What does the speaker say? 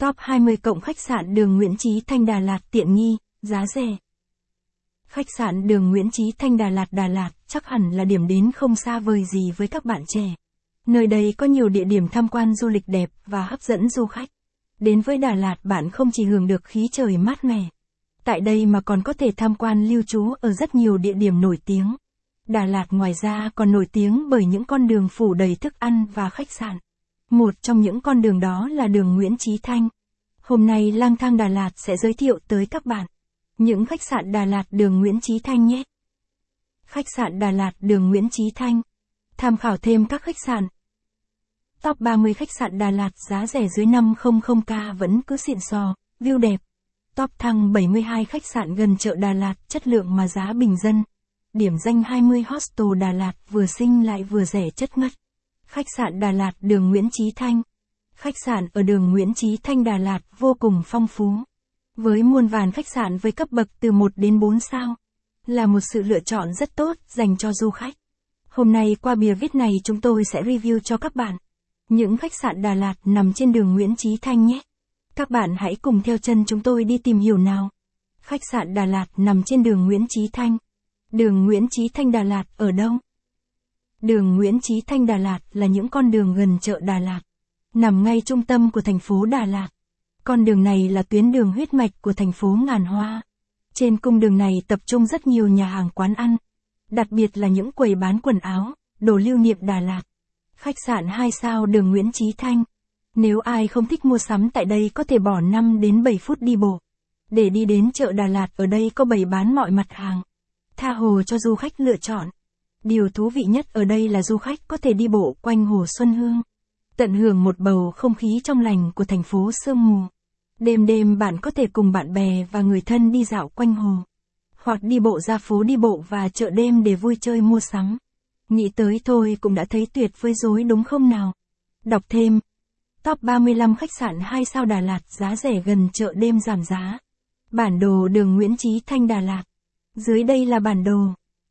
Top 20 cộng khách sạn đường Nguyễn Trí Thanh Đà Lạt tiện nghi, giá rẻ. Khách sạn đường Nguyễn Trí Thanh Đà Lạt Đà Lạt chắc hẳn là điểm đến không xa vời gì với các bạn trẻ. Nơi đây có nhiều địa điểm tham quan du lịch đẹp và hấp dẫn du khách. Đến với Đà Lạt bạn không chỉ hưởng được khí trời mát mẻ. Tại đây mà còn có thể tham quan lưu trú ở rất nhiều địa điểm nổi tiếng. Đà Lạt ngoài ra còn nổi tiếng bởi những con đường phủ đầy thức ăn và khách sạn. Một trong những con đường đó là đường Nguyễn Trí Thanh. Hôm nay lang thang Đà Lạt sẽ giới thiệu tới các bạn những khách sạn Đà Lạt đường Nguyễn Trí Thanh nhé. Khách sạn Đà Lạt đường Nguyễn Trí Thanh. Tham khảo thêm các khách sạn. Top 30 khách sạn Đà Lạt giá rẻ dưới 500k vẫn cứ xịn sò, view đẹp. Top thăng 72 khách sạn gần chợ Đà Lạt chất lượng mà giá bình dân. Điểm danh 20 hostel Đà Lạt vừa xinh lại vừa rẻ chất ngất. Khách sạn Đà Lạt đường Nguyễn Trí Thanh. Khách sạn ở đường Nguyễn Trí Thanh Đà Lạt vô cùng phong phú. Với muôn vàn khách sạn với cấp bậc từ 1 đến 4 sao. Là một sự lựa chọn rất tốt dành cho du khách. Hôm nay qua bìa viết này chúng tôi sẽ review cho các bạn. Những khách sạn Đà Lạt nằm trên đường Nguyễn Trí Thanh nhé. Các bạn hãy cùng theo chân chúng tôi đi tìm hiểu nào. Khách sạn Đà Lạt nằm trên đường Nguyễn Trí Thanh. Đường Nguyễn Trí Thanh Đà Lạt ở đâu? Đường Nguyễn Trí Thanh Đà Lạt là những con đường gần chợ Đà Lạt, nằm ngay trung tâm của thành phố Đà Lạt. Con đường này là tuyến đường huyết mạch của thành phố Ngàn Hoa. Trên cung đường này tập trung rất nhiều nhà hàng quán ăn, đặc biệt là những quầy bán quần áo, đồ lưu niệm Đà Lạt. Khách sạn 2 sao đường Nguyễn Trí Thanh. Nếu ai không thích mua sắm tại đây có thể bỏ 5 đến 7 phút đi bộ. Để đi đến chợ Đà Lạt ở đây có bày bán mọi mặt hàng. Tha hồ cho du khách lựa chọn. Điều thú vị nhất ở đây là du khách có thể đi bộ quanh hồ Xuân Hương. Tận hưởng một bầu không khí trong lành của thành phố sương mù. Đêm đêm bạn có thể cùng bạn bè và người thân đi dạo quanh hồ. Hoặc đi bộ ra phố đi bộ và chợ đêm để vui chơi mua sắm. Nghĩ tới thôi cũng đã thấy tuyệt vời dối đúng không nào? Đọc thêm. Top 35 khách sạn 2 sao Đà Lạt giá rẻ gần chợ đêm giảm giá. Bản đồ đường Nguyễn Trí Thanh Đà Lạt. Dưới đây là bản đồ.